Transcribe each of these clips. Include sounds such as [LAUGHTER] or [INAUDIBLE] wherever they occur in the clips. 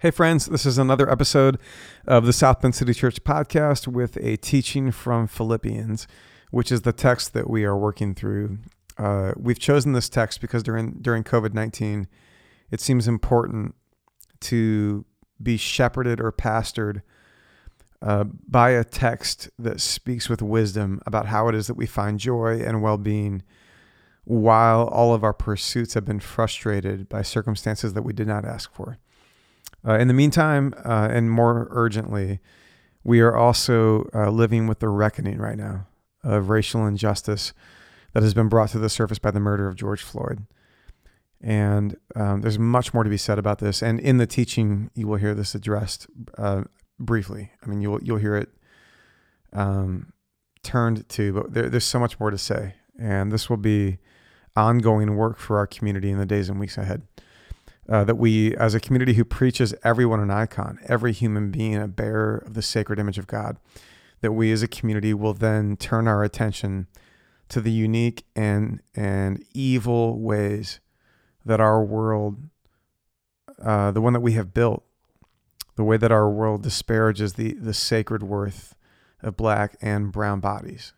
Hey, friends, this is another episode of the South Bend City Church podcast with a teaching from Philippians, which is the text that we are working through. Uh, we've chosen this text because during, during COVID 19, it seems important to be shepherded or pastored uh, by a text that speaks with wisdom about how it is that we find joy and well being while all of our pursuits have been frustrated by circumstances that we did not ask for. Uh, in the meantime, uh, and more urgently, we are also uh, living with the reckoning right now of racial injustice that has been brought to the surface by the murder of George Floyd. And um, there's much more to be said about this. And in the teaching, you will hear this addressed uh, briefly. I mean, you'll you'll hear it um, turned to, but there, there's so much more to say. And this will be ongoing work for our community in the days and weeks ahead uh, that we, as a community who preaches everyone an icon, every human being a bearer of the sacred image of God, that we as a community will then turn our attention to the unique and and evil ways that our world, uh, the one that we have built, the way that our world disparages the the sacred worth of black and brown bodies.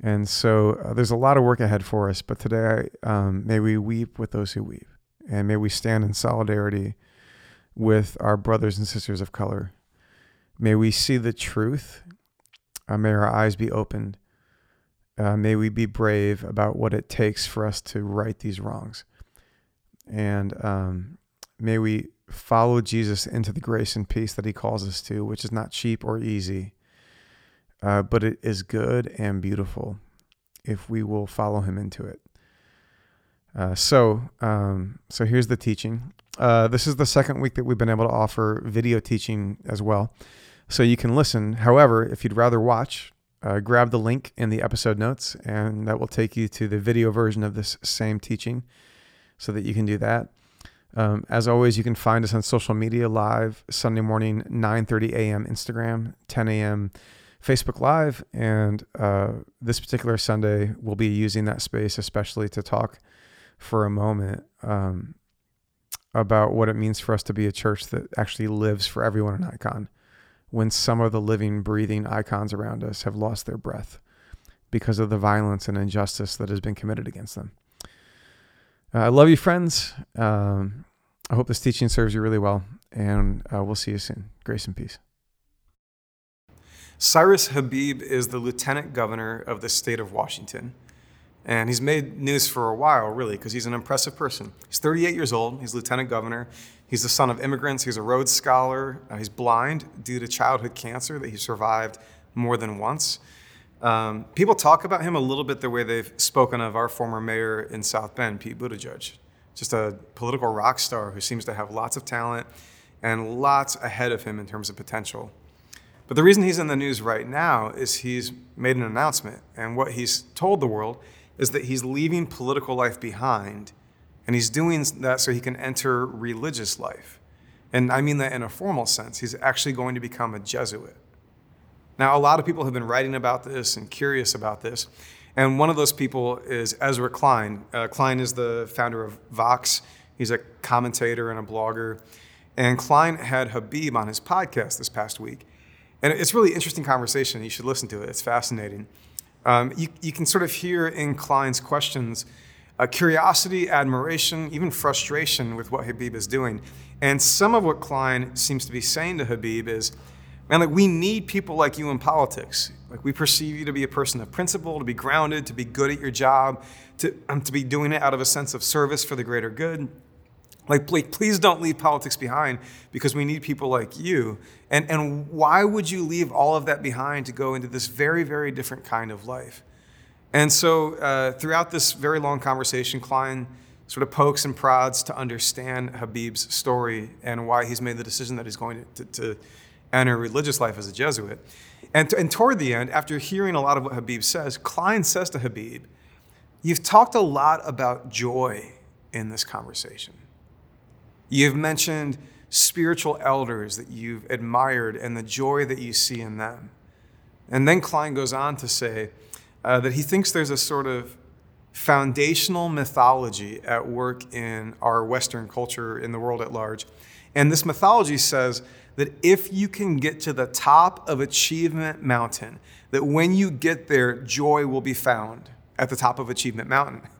And so uh, there's a lot of work ahead for us, but today um, may we weep with those who weep. And may we stand in solidarity with our brothers and sisters of color. May we see the truth. Uh, may our eyes be opened. Uh, may we be brave about what it takes for us to right these wrongs. And um, may we follow Jesus into the grace and peace that he calls us to, which is not cheap or easy, uh, but it is good and beautiful if we will follow him into it. Uh, so, um, so here's the teaching. Uh, this is the second week that we've been able to offer video teaching as well. So you can listen. However, if you'd rather watch, uh, grab the link in the episode notes, and that will take you to the video version of this same teaching so that you can do that. Um, as always, you can find us on social media live Sunday morning, 9:30 a.m. Instagram, 10 a.m. Facebook Live, and uh, this particular Sunday we'll be using that space especially to talk for a moment um, about what it means for us to be a church that actually lives for everyone an icon when some of the living, breathing icons around us have lost their breath because of the violence and injustice that has been committed against them. Uh, I love you, friends. Um, I hope this teaching serves you really well, and uh, we'll see you soon. Grace and peace. Cyrus Habib is the lieutenant governor of the state of Washington. And he's made news for a while, really, because he's an impressive person. He's 38 years old, he's lieutenant governor. He's the son of immigrants, he's a Rhodes Scholar. Uh, he's blind due to childhood cancer that he survived more than once. Um, people talk about him a little bit the way they've spoken of our former mayor in South Bend, Pete Buttigieg. Just a political rock star who seems to have lots of talent and lots ahead of him in terms of potential. But the reason he's in the news right now is he's made an announcement, and what he's told the world is that he's leaving political life behind and he's doing that so he can enter religious life. And I mean that in a formal sense. He's actually going to become a Jesuit. Now, a lot of people have been writing about this and curious about this. And one of those people is Ezra Klein. Uh, Klein is the founder of Vox, he's a commentator and a blogger. And Klein had Habib on his podcast this past week. And it's really interesting conversation. You should listen to it, it's fascinating. Um, you, you can sort of hear in Klein's questions uh, curiosity, admiration, even frustration with what Habib is doing. And some of what Klein seems to be saying to Habib is, man, like we need people like you in politics. Like we perceive you to be a person of principle, to be grounded, to be good at your job, to, um, to be doing it out of a sense of service for the greater good. Like, please don't leave politics behind because we need people like you. And, and why would you leave all of that behind to go into this very, very different kind of life? And so, uh, throughout this very long conversation, Klein sort of pokes and prods to understand Habib's story and why he's made the decision that he's going to, to, to enter religious life as a Jesuit. And, and toward the end, after hearing a lot of what Habib says, Klein says to Habib, You've talked a lot about joy in this conversation. You've mentioned spiritual elders that you've admired and the joy that you see in them. And then Klein goes on to say uh, that he thinks there's a sort of foundational mythology at work in our Western culture, in the world at large. And this mythology says that if you can get to the top of Achievement Mountain, that when you get there, joy will be found at the top of Achievement Mountain. [LAUGHS]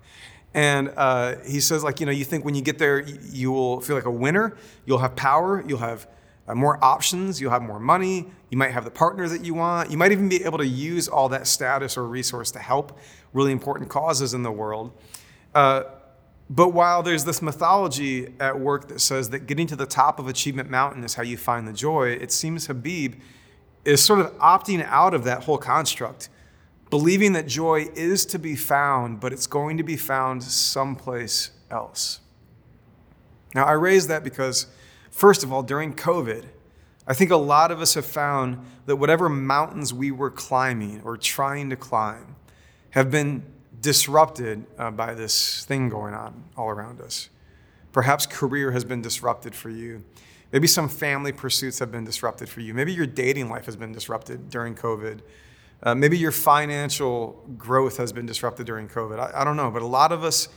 And uh, he says, like, you know, you think when you get there, you will feel like a winner, you'll have power, you'll have uh, more options, you'll have more money, you might have the partner that you want, you might even be able to use all that status or resource to help really important causes in the world. Uh, but while there's this mythology at work that says that getting to the top of Achievement Mountain is how you find the joy, it seems Habib is sort of opting out of that whole construct, believing that joy is to be found, but it's going to be found someplace else. Now, I raise that because, first of all, during COVID, I think a lot of us have found that whatever mountains we were climbing or trying to climb have been disrupted uh, by this thing going on all around us. Perhaps career has been disrupted for you. Maybe some family pursuits have been disrupted for you. Maybe your dating life has been disrupted during COVID. Uh, maybe your financial growth has been disrupted during COVID. I, I don't know, but a lot of us,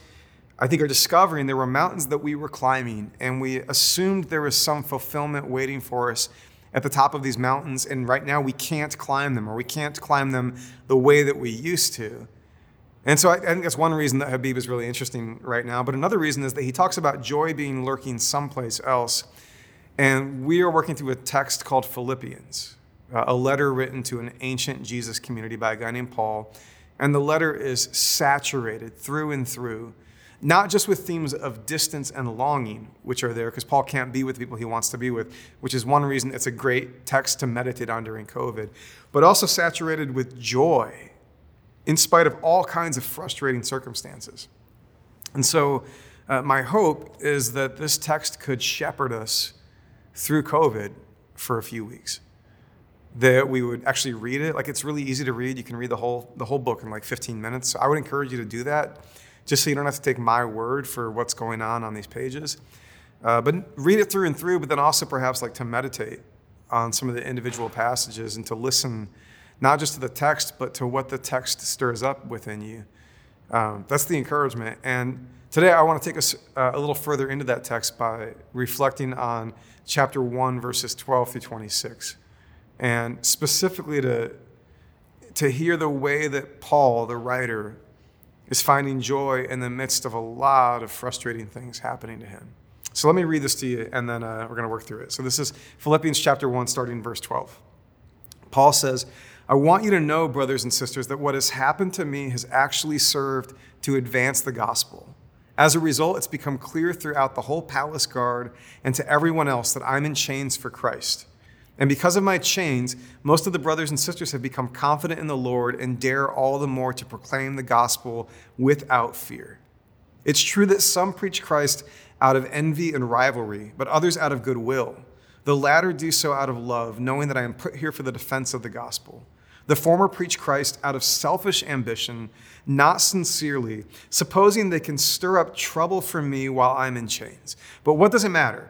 I think, are discovering there were mountains that we were climbing, and we assumed there was some fulfillment waiting for us at the top of these mountains, and right now we can't climb them, or we can't climb them the way that we used to. And so I, I, think that's one reason that Habib is really interesting right now. But another reason is that he talks about joy being lurking someplace else. And we are working through a text called Philippians, a letter written to an ancient Jesus community by a guy named Paul. And the letter is saturated through and through, not just with themes of distance and longing, which are there, because Paul can't be with the people he wants to be with, which is one reason it's a great text to meditate on during COVID, but also saturated with joy in spite of all kinds of frustrating circumstances. And so, uh, my hope is that this text could shepherd us through COVID for a few weeks. That we would actually read it. Like it's really easy to read. You can read the whole the whole book in like 15 minutes. So I would encourage you to do that, just so you don't have to take my word for what's going on on these pages. Uh, but read it through and through. But then also perhaps like to meditate on some of the individual passages and to listen not just to the text, but to what the text stirs up within you. Um, that's the encouragement. And today I want to take us uh, a little further into that text by reflecting on chapter 1, verses 12 through 26. And specifically to, to hear the way that Paul, the writer, is finding joy in the midst of a lot of frustrating things happening to him. So let me read this to you, and then uh, we're going to work through it. So this is Philippians chapter 1, starting verse 12. Paul says, I want you to know, brothers and sisters, that what has happened to me has actually served to advance the gospel. As a result, it's become clear throughout the whole palace guard and to everyone else that I'm in chains for Christ. And because of my chains, most of the brothers and sisters have become confident in the Lord and dare all the more to proclaim the gospel without fear. It's true that some preach Christ out of envy and rivalry, but others out of goodwill. The latter do so out of love, knowing that I am put here for the defense of the gospel. The former preach Christ out of selfish ambition, not sincerely, supposing they can stir up trouble for me while I'm in chains. But what does it matter?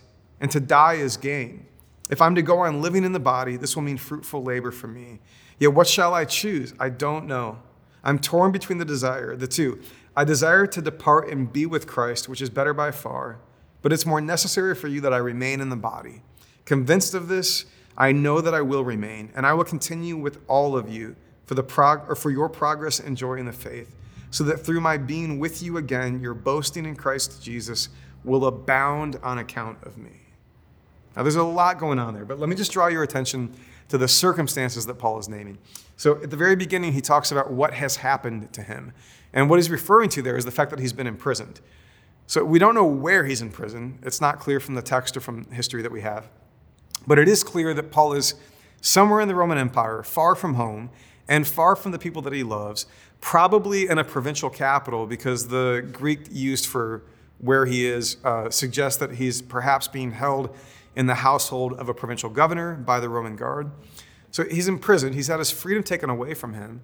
and to die is gain. If I'm to go on living in the body, this will mean fruitful labor for me. Yet what shall I choose? I don't know. I'm torn between the desire, the two. I desire to depart and be with Christ, which is better by far, but it's more necessary for you that I remain in the body. Convinced of this, I know that I will remain, and I will continue with all of you for, the prog- or for your progress and joy in the faith, so that through my being with you again, your boasting in Christ Jesus will abound on account of me. Now, there's a lot going on there, but let me just draw your attention to the circumstances that Paul is naming. So, at the very beginning, he talks about what has happened to him. And what he's referring to there is the fact that he's been imprisoned. So, we don't know where he's in prison. It's not clear from the text or from history that we have. But it is clear that Paul is somewhere in the Roman Empire, far from home and far from the people that he loves, probably in a provincial capital because the Greek used for where he is uh, suggests that he's perhaps being held in the household of a provincial governor by the Roman guard. So he's in prison. He's had his freedom taken away from him.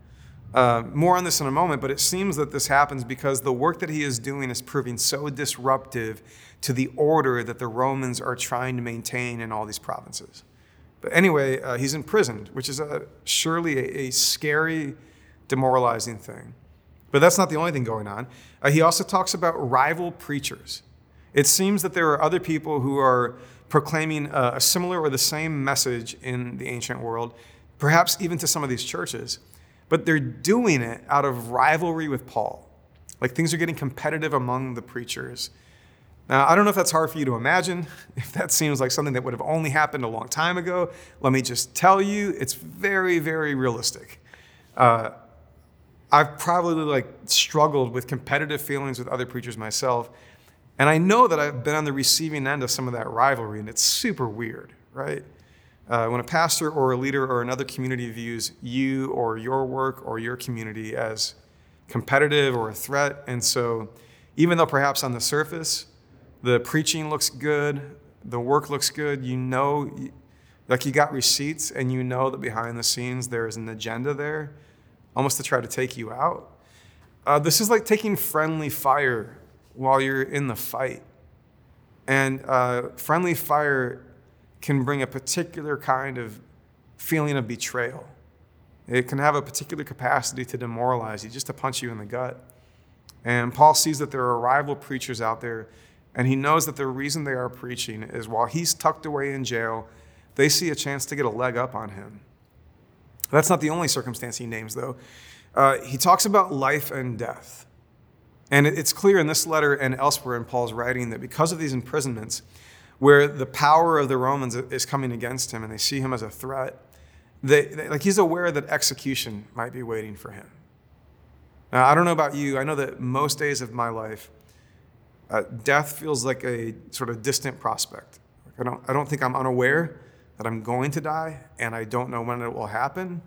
Uh, more on this in a moment, but it seems that this happens because the work that he is doing is proving so disruptive to the order that the Romans are trying to maintain in all these provinces. But anyway, uh, he's imprisoned, which is a, surely a, a, scary, demoralizing thing. But that's not the only thing going on. Uh, he also talks about rival preachers. It seems that there are other people who are proclaiming a, a similar or the same message in the ancient world, perhaps even to some of these churches, but they're doing it out of rivalry with Paul. Like things are getting competitive among the preachers. Now, I don't know if that's hard for you to imagine, [LAUGHS] if that seems like something that would have only happened a long time ago. Let me just tell you, it's very, very realistic. Uh, I've probably like struggled with competitive feelings with other preachers myself, and I know that I've been on the receiving end of some of that rivalry, and it's super weird, right? Uh, when a pastor or a leader or another community views you or your work or your community as competitive or a threat, and so even though perhaps on the surface the preaching looks good, the work looks good, you know, like you got receipts and you know that behind the scenes there is an agenda there, almost to try to take you out. Uh, this is like taking friendly fire while you're in the fight. And uh, friendly fire can bring a particular kind of feeling of betrayal. It can have a particular capacity to demoralize you, just to punch you in the gut. And Paul sees that there are rival preachers out there, and he knows that the reason they are preaching is while he's tucked away in jail, they see a chance to get a leg up on him. That's not the only circumstance he names, though. Uh, he talks about life and death. And it's clear in this letter and elsewhere in Paul's writing that because of these imprisonments, where the power of the Romans is coming against him and they see him as a threat, they, they, like he's aware that execution might be waiting for him. Now, I don't know about you, I know that most days of my life, uh, death feels like a sort of distant prospect. I don't, I don't think I'm unaware that I'm going to die, and I don't know when it will happen.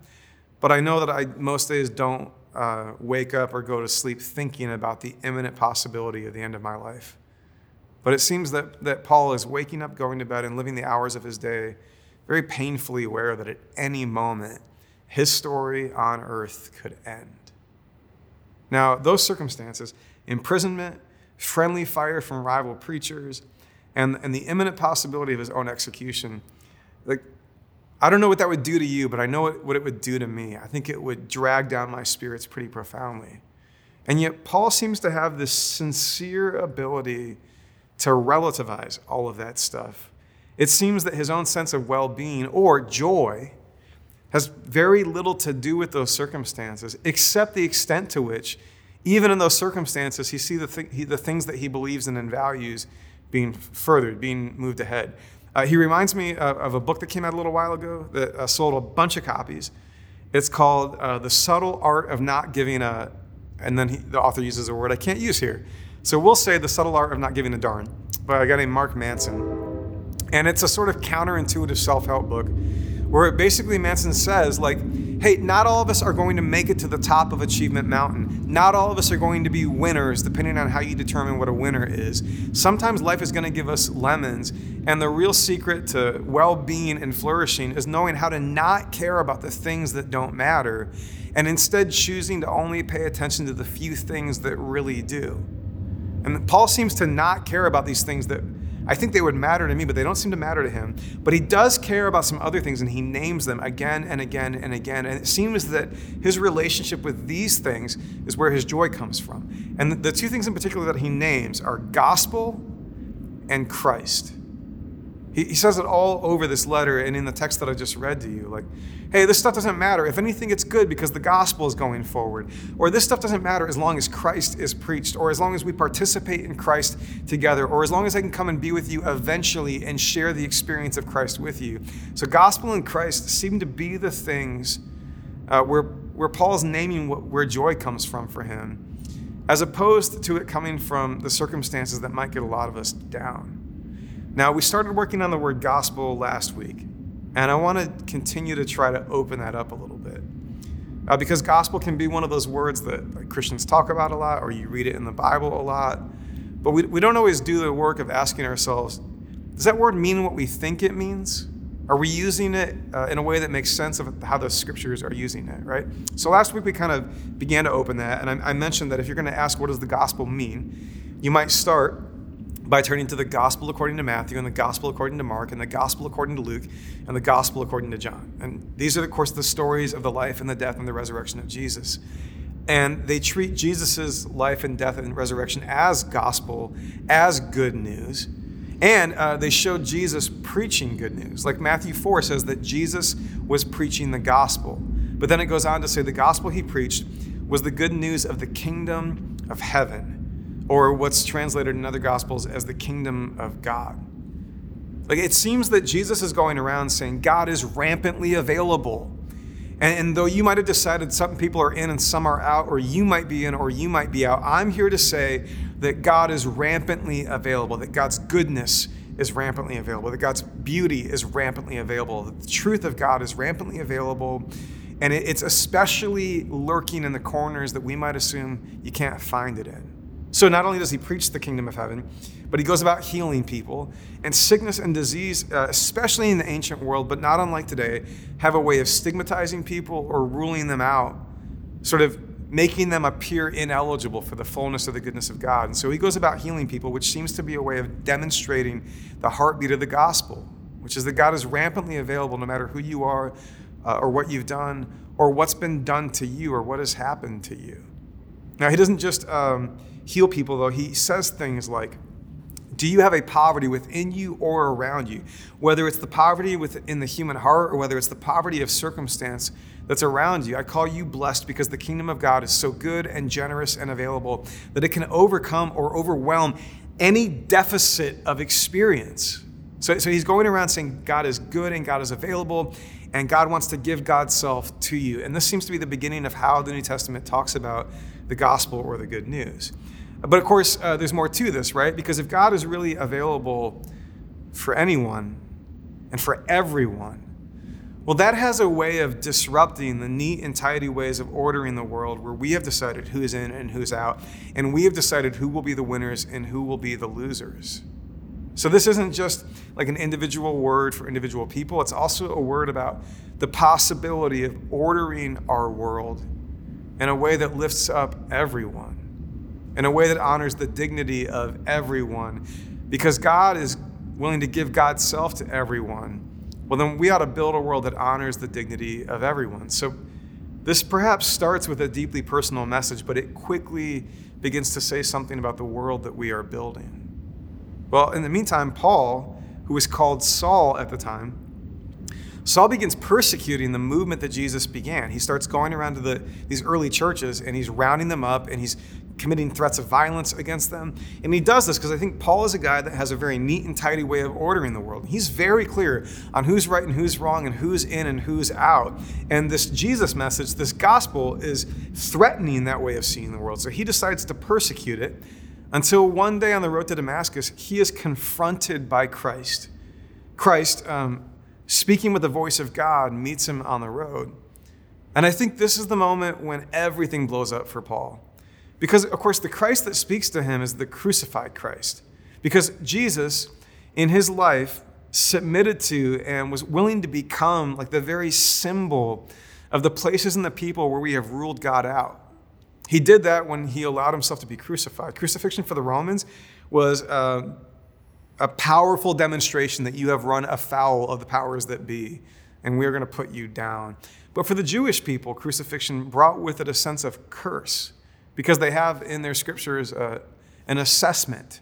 But I know that I most days don't uh, wake up or go to sleep thinking about the imminent possibility of the end of my life. But it seems that, that Paul is waking up, going to bed, and living the hours of his day very painfully aware that at any moment his story on earth could end. Now, those circumstances, imprisonment, friendly fire from rival preachers, and, and the imminent possibility of his own execution, like I don't know what that would do to you, but I know what it would do to me. I think it would drag down my spirits pretty profoundly. And yet, Paul seems to have this sincere ability to relativize all of that stuff. It seems that his own sense of well being or joy has very little to do with those circumstances, except the extent to which, even in those circumstances, he sees the, th- the things that he believes in and values being furthered, being moved ahead. Uh, he reminds me of, of, a book that came out a little while ago that uh, sold a bunch of copies. It's called uh, The Subtle Art of Not Giving a, and then he, the author uses a word I can't use here. So we'll say The Subtle Art of Not Giving a Darn by a guy named Mark Manson. And it's a sort of counterintuitive self help book where basically Manson says, like, hey, not all of us are going to make it to the top of Achievement Mountain. Not all of us are going to be winners, depending on how you determine what a winner is. Sometimes life is going to give us lemons, and the real secret to well being and flourishing is knowing how to not care about the things that don't matter and instead choosing to only pay attention to the few things that really do. And Paul seems to not care about these things that I think they would matter to me, but they don't seem to matter to him. But he does care about some other things, and he names them again and again and again. And it seems that his relationship with these things is where his joy comes from. And the two things in particular that he names are gospel and Christ. He, he says it all over this letter and in the text that I just read to you. Like, hey, this stuff doesn't matter. If anything, it's good because the gospel is going forward. Or this stuff doesn't matter as long as Christ is preached, or as long as we participate in Christ together, or as long as I can come and be with you eventually and share the experience of Christ with you. So, gospel and Christ seem to be the things uh, where, where Paul's naming what, where joy comes from for him, as opposed to it coming from the circumstances that might get a lot of us down. Now, we started working on the word gospel last week, and I want to continue to try to open that up a little bit. Uh, because gospel can be one of those words that like, Christians talk about a lot, or you read it in the Bible a lot. But we, we don't always do the work of asking ourselves does that word mean what we think it means? Are we using it uh, in a way that makes sense of how the scriptures are using it, right? So last week we kind of began to open that, and I, I mentioned that if you're going to ask what does the gospel mean, you might start by turning to the gospel according to Matthew and the gospel according to Mark and the gospel according to Luke and the gospel according to John. And these are, of course, the stories of the life and the death and the resurrection of Jesus. And they treat Jesus' life and death and resurrection as gospel, as good news. And uh, they showed Jesus preaching good news. Like Matthew 4 says that Jesus was preaching the gospel. But then it goes on to say the gospel he preached was the good news of the kingdom of heaven or what's translated in other gospels as the kingdom of God. Like it seems that Jesus is going around saying God is rampantly available. And, and, though you might have decided some people are in and some are out, or you might be in or you might be out, I'm here to say that God is rampantly available, that God's goodness is rampantly available, that God's beauty is rampantly available, that the truth of God is rampantly available. And it, it's especially lurking in the corners that we might assume you can't find it in. So not only does he preach the kingdom of heaven, but he goes about healing people. And sickness and disease, uh, especially in the ancient world, but not unlike today, have a way of stigmatizing people or ruling them out, sort of making them appear ineligible for the fullness of the goodness of God. And so he goes about healing people, which seems to be a way of demonstrating the heartbeat of the gospel, which is that God is rampantly available no matter who you are uh, or what you've done or what's been done to you or what has happened to you. Now, he doesn't just. Um, heal people, though, he says things like, do you have a poverty within you or around you? Whether it's the poverty within the human heart or whether it's the poverty of circumstance that's around you, I call you blessed because the kingdom of God is so good and generous and available that it can overcome or overwhelm any deficit of experience. So, so he's going around saying God is good and God is available and God wants to give God's self to you. And this seems to be the beginning of how the New Testament talks about the gospel or the good news. But of course, uh, there's more to this, right? Because if God is really available for anyone and for everyone, well, that has a way of disrupting the neat and tidy ways of ordering the world where we have decided who's in and who's out, and we have decided who will be the winners and who will be the losers. So, this isn't just like an individual word for individual people, it's also a word about the possibility of ordering our world in a way that lifts up everyone in a way that honors the dignity of everyone. Because God is willing to give God's self to everyone, well, then we ought to build a world that honors the dignity of everyone. So, this perhaps starts with a deeply personal message, but it quickly begins to say something about the world that we are building. Well, in the meantime, Paul, who was called Saul at the time, Saul begins persecuting the movement that Jesus began. He starts going around to the, these early churches and he's rounding them up and he's committing threats of violence against them. And he does this because I think Paul is a guy that has a very neat and tidy way of ordering the world. He's very clear on who's right and who's wrong and who's in and who's out. And this Jesus message, this gospel, is threatening that way of seeing the world. So he decides to persecute it until one day on the road to Damascus, he is confronted by Christ. Christ, um, speaking with the voice of God, meets him on the road. And I think this is the moment when everything blows up for Paul. Because, of course, the Christ that speaks to him is the crucified Christ. Because Jesus, in his life, submitted to and was willing to become like the very symbol of the places and the people where we have ruled God out. He did that when he allowed himself to be crucified. Crucifixion for the Romans was uh, a powerful demonstration that you have run afoul of the powers that be, and we are going to put you down. But for the Jewish people, crucifixion brought with it a sense of curse because they have in their scriptures uh, an assessment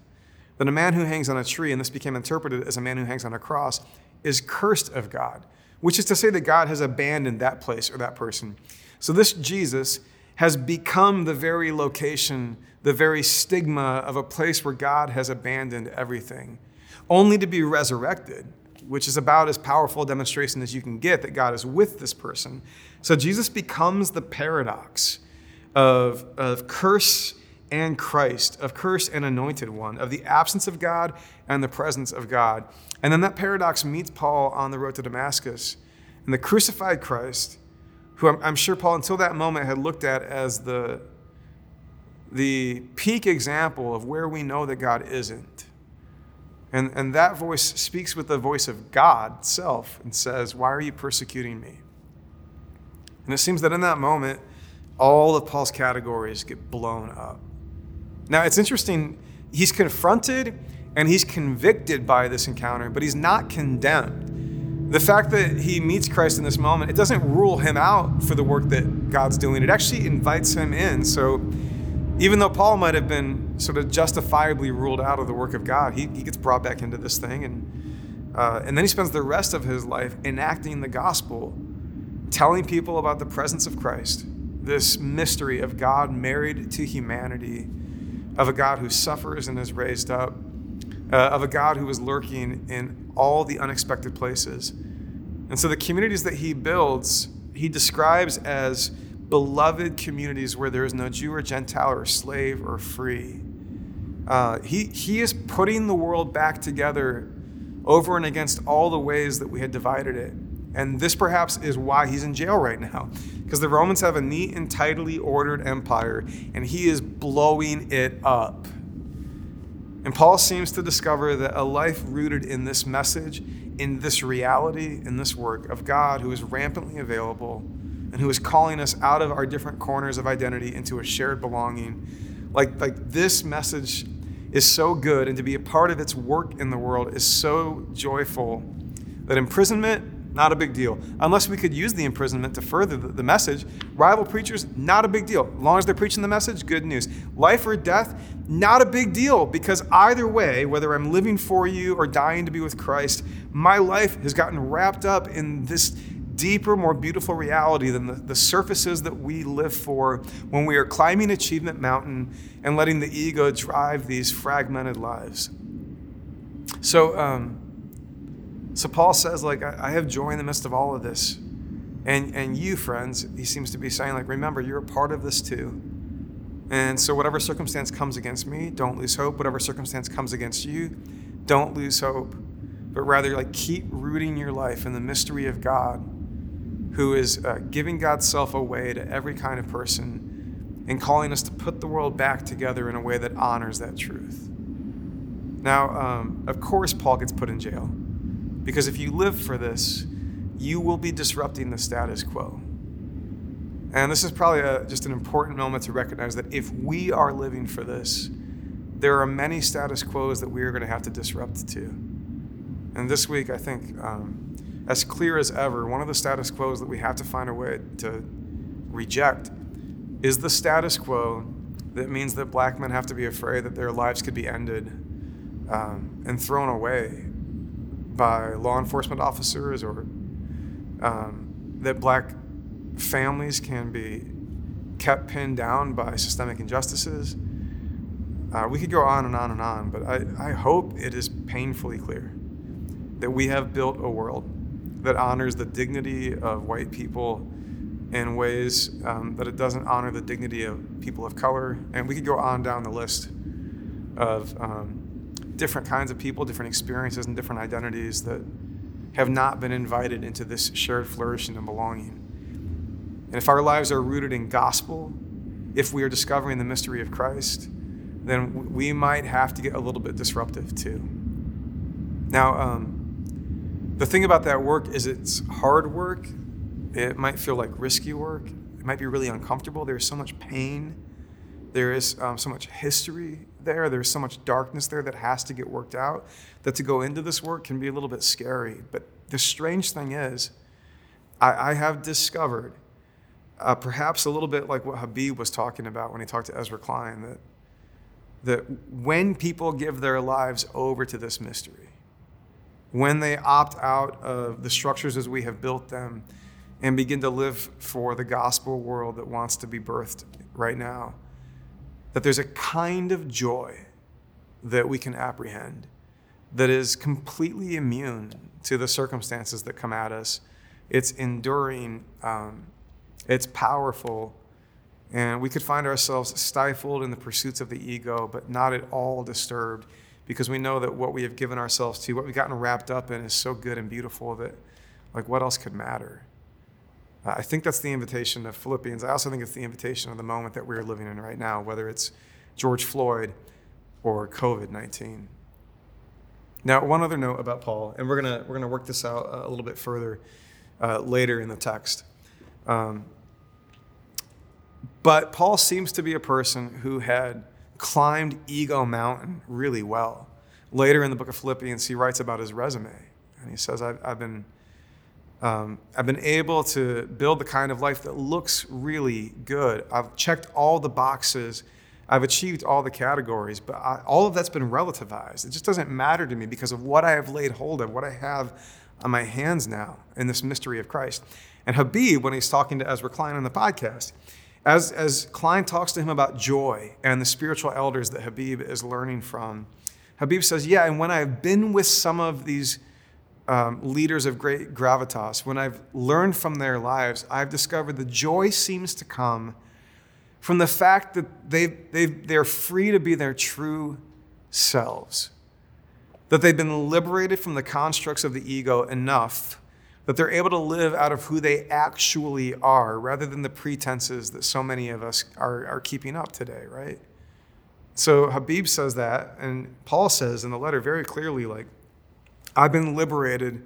that a man who hangs on a tree, and this became interpreted as a man who hangs on a cross, is cursed of God, which is to say that God has abandoned that place or that person. So this Jesus has become the very location, the very stigma of a place where God has abandoned everything, only to be resurrected, which is about as powerful a demonstration as you can get that God is with this person. So Jesus becomes the paradox of, of curse and Christ, of curse and anointed one, of the absence of God and the presence of God. And then that paradox meets Paul on the road to Damascus. And the crucified Christ, who I'm, I'm sure Paul, until that moment, had looked at as the, the peak example of where we know that God isn't. And, and that voice speaks with the voice of God self and says, Why are you persecuting me? And it seems that in that moment, all of Paul's categories get blown up. Now, it's interesting, he's confronted and he's convicted by this encounter, but he's not condemned. The fact that he meets Christ in this moment, it doesn't rule him out for the work that God's doing. It actually invites him in. So even though Paul might have been sort of justifiably ruled out of the work of God, he, he gets brought back into this thing. And, uh, and then he spends the rest of his life enacting the gospel, telling people about the presence of Christ, this mystery of God married to humanity, of a God who suffers and is raised up, uh, of a God who is lurking in all the unexpected places. And so the communities that he builds, he describes as beloved communities where there is no Jew or Gentile or slave or free. Uh, he, he is putting the world back together over and against all the ways that we had divided it. And this perhaps is why he's in jail right now. Because the Romans have a neat and tidily ordered empire, and he is blowing it up. And Paul seems to discover that a life rooted in this message, in this reality, in this work of God who is rampantly available, and who is calling us out of our different corners of identity into a shared belonging. Like, like this message is so good, and to be a part of its work in the world is so joyful that imprisonment, not a big deal. Unless we could use the imprisonment to further the, message. Rival preachers, not a big deal. As long as they're preaching the message, good news. Life or death, not a big deal because either way, whether I'm living for you or dying to be with Christ, my life has gotten wrapped up in this deeper, more beautiful reality than the, the surfaces that we live for when we are climbing Achievement Mountain and letting the ego drive these fragmented lives. So, um, so Paul says, like, I, have joy in the midst of all of this. And, and you, friends, he seems to be saying, like, remember, you're a part of this too. And so, whatever circumstance comes against me, don't lose hope. Whatever circumstance comes against you, don't lose hope. But rather, like, keep rooting your life in the mystery of God who is uh, giving God's self away to every kind of person and calling us to put the world back together in a way that honors that truth. Now, um, of course, Paul gets put in jail because if you live for this, you will be disrupting the status quo. And this is probably a, just an important moment to recognize that if we are living for this, there are many status quos that we are going to have to disrupt too. And this week, I think um, as clear as ever, one of the status quos that we have to find a way to reject is the status quo that means that black men have to be afraid that their lives could be ended um, and thrown away by law enforcement officers or um, that black families can be kept pinned down by systemic injustices. Uh, we could go on and on and on, but I, I hope it is painfully clear that we have built a world that honors the dignity of white people in ways um, that it doesn't honor the dignity of people of color. And we could go on down the list of um, different kinds of people, different experiences, and different identities that have not been invited into this shared flourishing and belonging. And if our lives are rooted in gospel, if we are discovering the mystery of Christ, then we might have to get a little bit disruptive too. Now, um, the thing about that work is it's hard work. It might feel like risky work. It might be really uncomfortable. There's so much pain. There is um, so much history there. There's so much darkness there that has to get worked out that to go into this work can be a little bit scary. But the strange thing is, I, I have discovered, uh, perhaps a little bit like what Habib was talking about when he talked to Ezra Klein, that, that when people give their lives over to this mystery, when they opt out of the structures as we have built them and begin to live for the gospel world that wants to be birthed right now, that there's a kind of joy that we can apprehend that is completely immune to the circumstances that come at us. It's enduring, um, it's powerful, and we could find ourselves stifled in the pursuits of the ego, but not at all disturbed because we know that what we have given ourselves to, what we've gotten wrapped up in, is so good and beautiful that, like, what else could matter? Uh, I think that's the invitation of Philippians. I also think it's the invitation of the moment that we're living in right now, whether it's George Floyd or COVID 19. Now, one other note about Paul, and we're gonna we're gonna work this out a little bit further uh, later in the text. Um, but Paul seems to be a person who had climbed Ego Mountain really well. Later in the book of Philippians, he writes about his resume, and he says, "I've, I've been." Um, I've been able to build the kind of life that looks really good. I've checked all the boxes I've achieved all the categories, but I, all of that's been relativized. It just doesn't matter to me because of what I have laid hold of, what I have on my hands now in this mystery of Christ. And Habib, when he's talking to Ezra Klein on the podcast, as, as Klein talks to him about joy and the spiritual elders that Habib is learning from, Habib says, Yeah, and when I've been with some of these um, leaders of great gravitas, when I've learned from their lives, I've discovered the joy seems to come from the fact that they, they, they're free to be their true selves, that they've been liberated from the constructs of the ego enough that they're able to live out of who they actually are rather than the pretenses that so many of us are, are keeping up today, right? So Habib says that, and Paul says in the letter very clearly, like, I've been liberated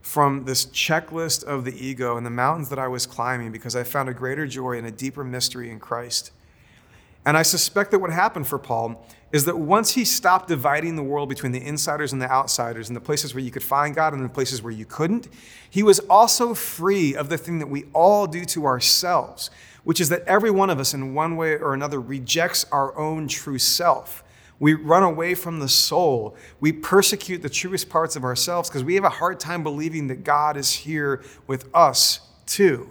from this checklist of the ego and the mountains that I was climbing because I found a greater joy and a deeper mystery in Christ. And I suspect that what happened for Paul is that once he stopped dividing the world between the insiders and the outsiders and the places where you could find God and the places where you couldn't, he was also free of the thing that we all do to ourselves, which is that every one of us, in one way or another, rejects our own true self. We run away from the soul. We persecute the truest parts of ourselves because we have a hard time believing that God is here with us too.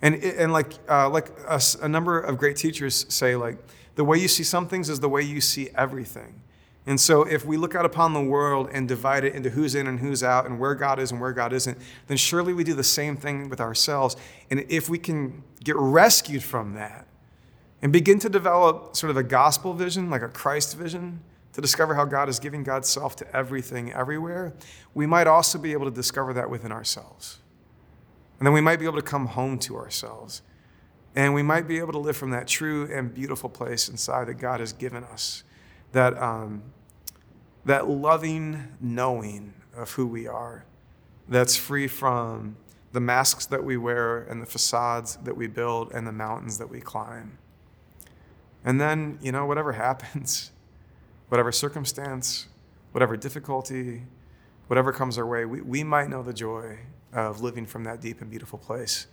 And, and like, uh, like a, a number of great teachers say, like, the way you see some things is the way you see everything. And so, if we look out upon the world and divide it into who's in and who's out, and where God is and where God isn't, then surely we do the same thing with ourselves. And if we can get rescued from that, and begin to develop sort of a gospel vision, like a Christ vision, to discover how God is giving God's self to everything, everywhere, we might also be able to discover that within ourselves. And then we might be able to come home to ourselves. And we might be able to live from that true and beautiful place inside that God has given us. That, um, that loving knowing of who we are, that's free from the masks that we wear and the facades that we build and the mountains that we climb. And then, you know, whatever happens, [LAUGHS] whatever circumstance, whatever difficulty, whatever comes our way, we, we might know the joy of living from that deep and beautiful place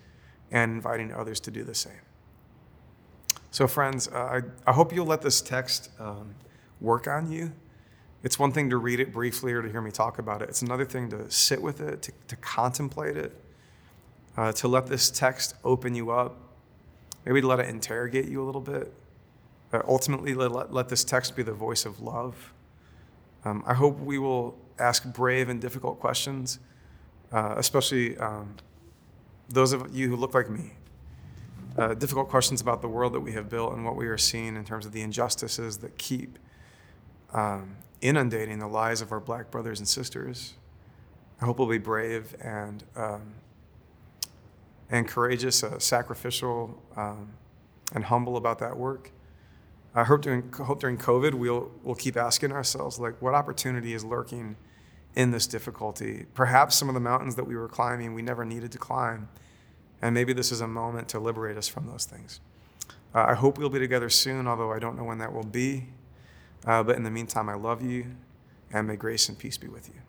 and inviting others to do the same. So, friends, uh, I, I hope you'll let this text um, work on you. It's one thing to read it briefly or to hear me talk about it, it's another thing to sit with it, to, to contemplate it, uh, to let this text open you up, maybe to let it interrogate you a little bit. Ultimately, let, let this text be the voice of love. Um, I hope we will ask brave and difficult questions, uh, especially um, those of you who look like me. Uh, difficult questions about the world that we have built and what we are seeing in terms of the injustices that keep um, inundating the lives of our black brothers and sisters. I hope we'll be brave and um, and courageous, uh, sacrificial, um, and humble about that work. I hope during, hope during COVID, we'll, we'll keep asking ourselves, like, what opportunity is lurking in this difficulty? Perhaps some of the mountains that we were climbing, we never needed to climb. And maybe this is a moment to liberate us from those things. Uh, I hope we'll be together soon, although I don't know when that will be. Uh, but in the meantime, I love you, and may grace and peace be with you.